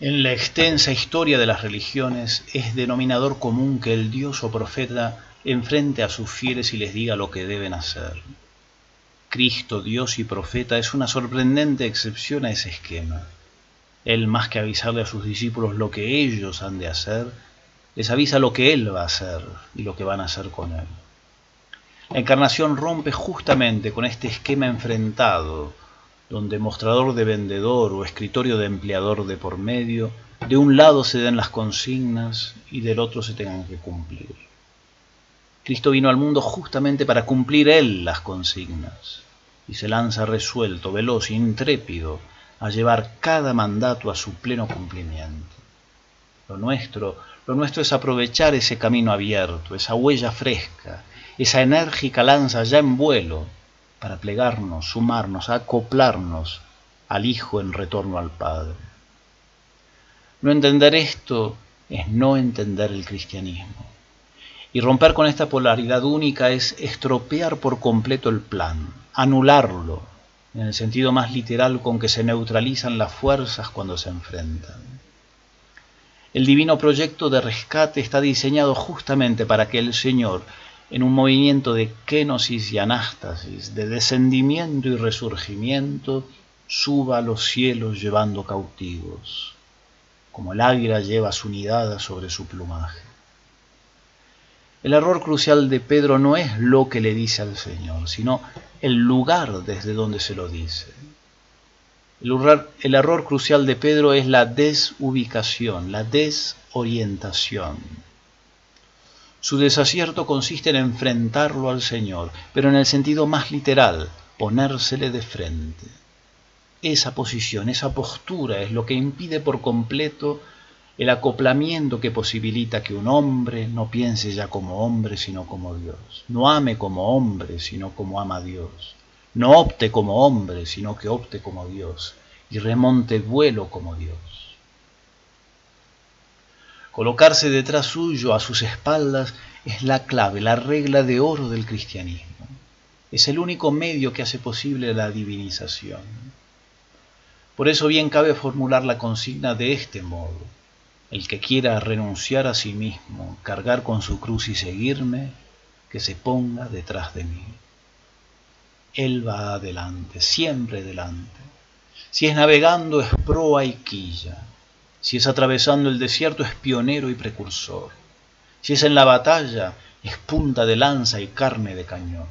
En la extensa historia de las religiones es denominador común que el Dios o profeta enfrente a sus fieles y les diga lo que deben hacer. Cristo, Dios y profeta es una sorprendente excepción a ese esquema. Él, más que avisarle a sus discípulos lo que ellos han de hacer, les avisa lo que Él va a hacer y lo que van a hacer con Él. La encarnación rompe justamente con este esquema enfrentado donde mostrador de vendedor o escritorio de empleador de por medio, de un lado se den las consignas y del otro se tengan que cumplir. Cristo vino al mundo justamente para cumplir Él las consignas y se lanza resuelto, veloz, intrépido a llevar cada mandato a su pleno cumplimiento. Lo nuestro, lo nuestro es aprovechar ese camino abierto, esa huella fresca, esa enérgica lanza ya en vuelo, para plegarnos, sumarnos, acoplarnos al Hijo en retorno al Padre. No entender esto es no entender el cristianismo. Y romper con esta polaridad única es estropear por completo el plan, anularlo, en el sentido más literal con que se neutralizan las fuerzas cuando se enfrentan. El divino proyecto de rescate está diseñado justamente para que el Señor en un movimiento de kenosis y anástasis, de descendimiento y resurgimiento, suba a los cielos llevando cautivos, como el águila lleva su nidada sobre su plumaje. El error crucial de Pedro no es lo que le dice al Señor, sino el lugar desde donde se lo dice. El el error crucial de Pedro es la desubicación, la desorientación. Su desacierto consiste en enfrentarlo al Señor, pero en el sentido más literal, ponérsele de frente. Esa posición, esa postura es lo que impide por completo el acoplamiento que posibilita que un hombre no piense ya como hombre, sino como Dios, no ame como hombre, sino como ama Dios, no opte como hombre, sino que opte como Dios, y remonte vuelo como Dios. Colocarse detrás suyo, a sus espaldas, es la clave, la regla de oro del cristianismo. Es el único medio que hace posible la divinización. Por eso bien cabe formular la consigna de este modo. El que quiera renunciar a sí mismo, cargar con su cruz y seguirme, que se ponga detrás de mí. Él va adelante, siempre delante. Si es navegando, es proa y quilla. Si es atravesando el desierto es pionero y precursor. Si es en la batalla es punta de lanza y carne de cañón.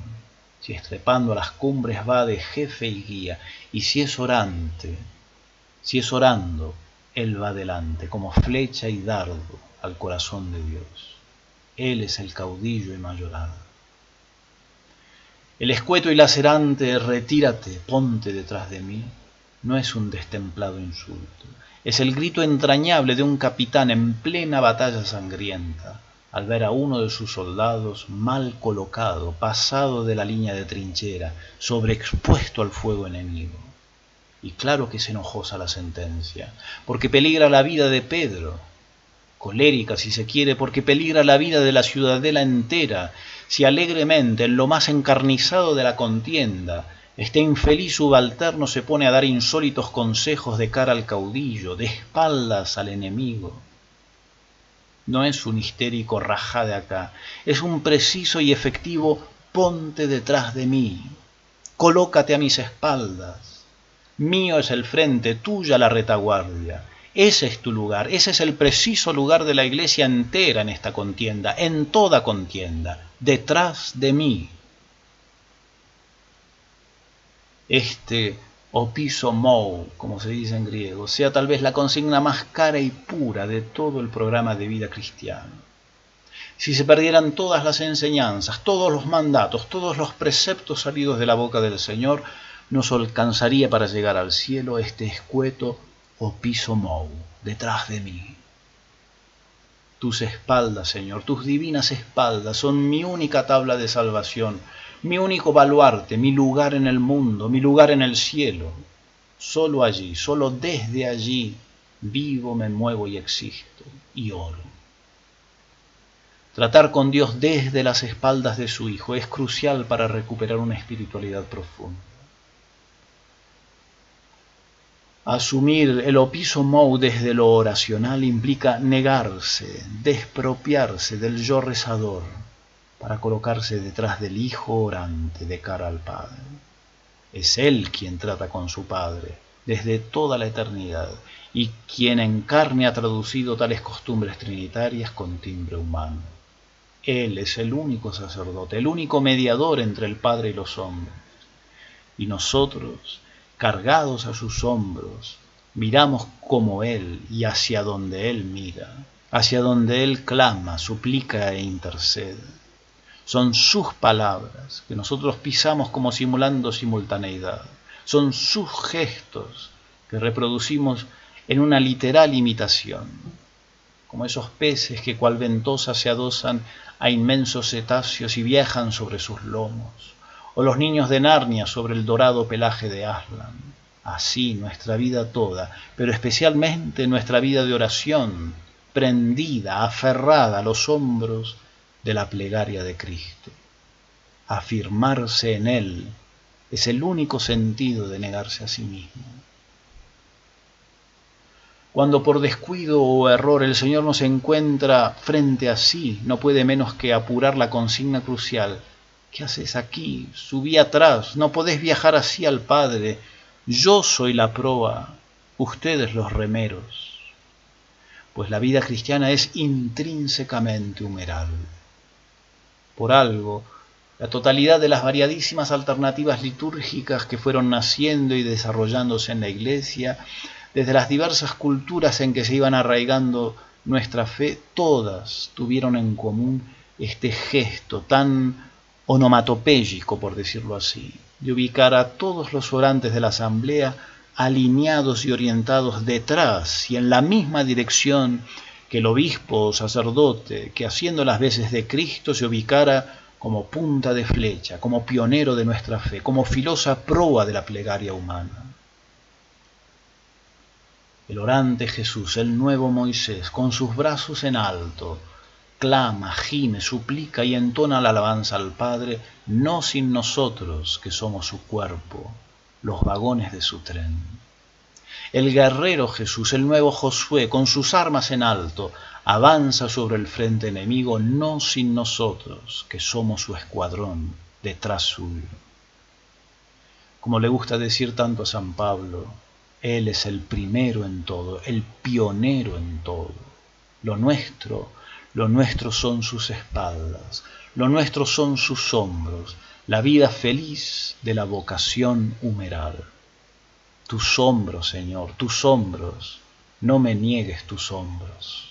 Si es trepando a las cumbres va de jefe y guía. Y si es orante, si es orando, él va delante como flecha y dardo al corazón de Dios. Él es el caudillo y mayoral. El escueto y lacerante, retírate, ponte detrás de mí, no es un destemplado insulto es el grito entrañable de un capitán en plena batalla sangrienta, al ver a uno de sus soldados mal colocado, pasado de la línea de trinchera, sobreexpuesto al fuego enemigo. Y claro que es enojosa la sentencia, porque peligra la vida de Pedro, colérica si se quiere, porque peligra la vida de la ciudadela entera, si alegremente en lo más encarnizado de la contienda este infeliz subalterno se pone a dar insólitos consejos de cara al caudillo, de espaldas al enemigo. No es un histérico rajá de acá, es un preciso y efectivo ponte detrás de mí, colócate a mis espaldas. Mío es el frente, tuya la retaguardia. Ese es tu lugar, ese es el preciso lugar de la iglesia entera en esta contienda, en toda contienda, detrás de mí. Este opiso mou, como se dice en griego, sea tal vez la consigna más cara y pura de todo el programa de vida cristiano. Si se perdieran todas las enseñanzas, todos los mandatos, todos los preceptos salidos de la boca del Señor, nos alcanzaría para llegar al cielo este escueto opiso mou, detrás de mí. Tus espaldas, Señor, tus divinas espaldas son mi única tabla de salvación, mi único baluarte, mi lugar en el mundo, mi lugar en el cielo. Solo allí, solo desde allí vivo, me muevo y existo y oro. Tratar con Dios desde las espaldas de su Hijo es crucial para recuperar una espiritualidad profunda. Asumir el opiso mou desde lo oracional implica negarse, despropiarse del yo rezador para colocarse detrás del Hijo orante de cara al Padre. Es Él quien trata con su Padre desde toda la eternidad y quien en carne ha traducido tales costumbres trinitarias con timbre humano. Él es el único sacerdote, el único mediador entre el Padre y los hombres. Y nosotros, cargados a sus hombros, miramos como Él y hacia donde Él mira, hacia donde Él clama, suplica e intercede. Son sus palabras que nosotros pisamos como simulando simultaneidad. Son sus gestos que reproducimos en una literal imitación, como esos peces que cual ventosa se adosan a inmensos cetáceos y viajan sobre sus lomos o los niños de Narnia sobre el dorado pelaje de Aslan. Así nuestra vida toda, pero especialmente nuestra vida de oración, prendida, aferrada a los hombros de la plegaria de Cristo. Afirmarse en Él es el único sentido de negarse a sí mismo. Cuando por descuido o error el Señor nos encuentra frente a sí, no puede menos que apurar la consigna crucial ¿Qué haces aquí? Subí atrás, no podés viajar así al Padre. Yo soy la proa, ustedes los remeros. Pues la vida cristiana es intrínsecamente humeral. Por algo, la totalidad de las variadísimas alternativas litúrgicas que fueron naciendo y desarrollándose en la Iglesia, desde las diversas culturas en que se iban arraigando nuestra fe, todas tuvieron en común este gesto tan onomatopéyico, por decirlo así, de ubicar a todos los orantes de la asamblea alineados y orientados detrás y en la misma dirección que el obispo o sacerdote, que haciendo las veces de Cristo se ubicara como punta de flecha, como pionero de nuestra fe, como filosa proa de la plegaria humana. El orante Jesús, el nuevo Moisés, con sus brazos en alto, clama, gime, suplica y entona la alabanza al Padre, no sin nosotros que somos su cuerpo, los vagones de su tren. El guerrero Jesús, el nuevo Josué, con sus armas en alto, avanza sobre el frente enemigo, no sin nosotros, que somos su escuadrón detrás suyo. Como le gusta decir tanto a San Pablo, Él es el primero en todo, el pionero en todo. Lo nuestro lo nuestro son sus espaldas, lo nuestro son sus hombros, la vida feliz de la vocación humeral. Tus hombros, Señor, tus hombros, no me niegues tus hombros.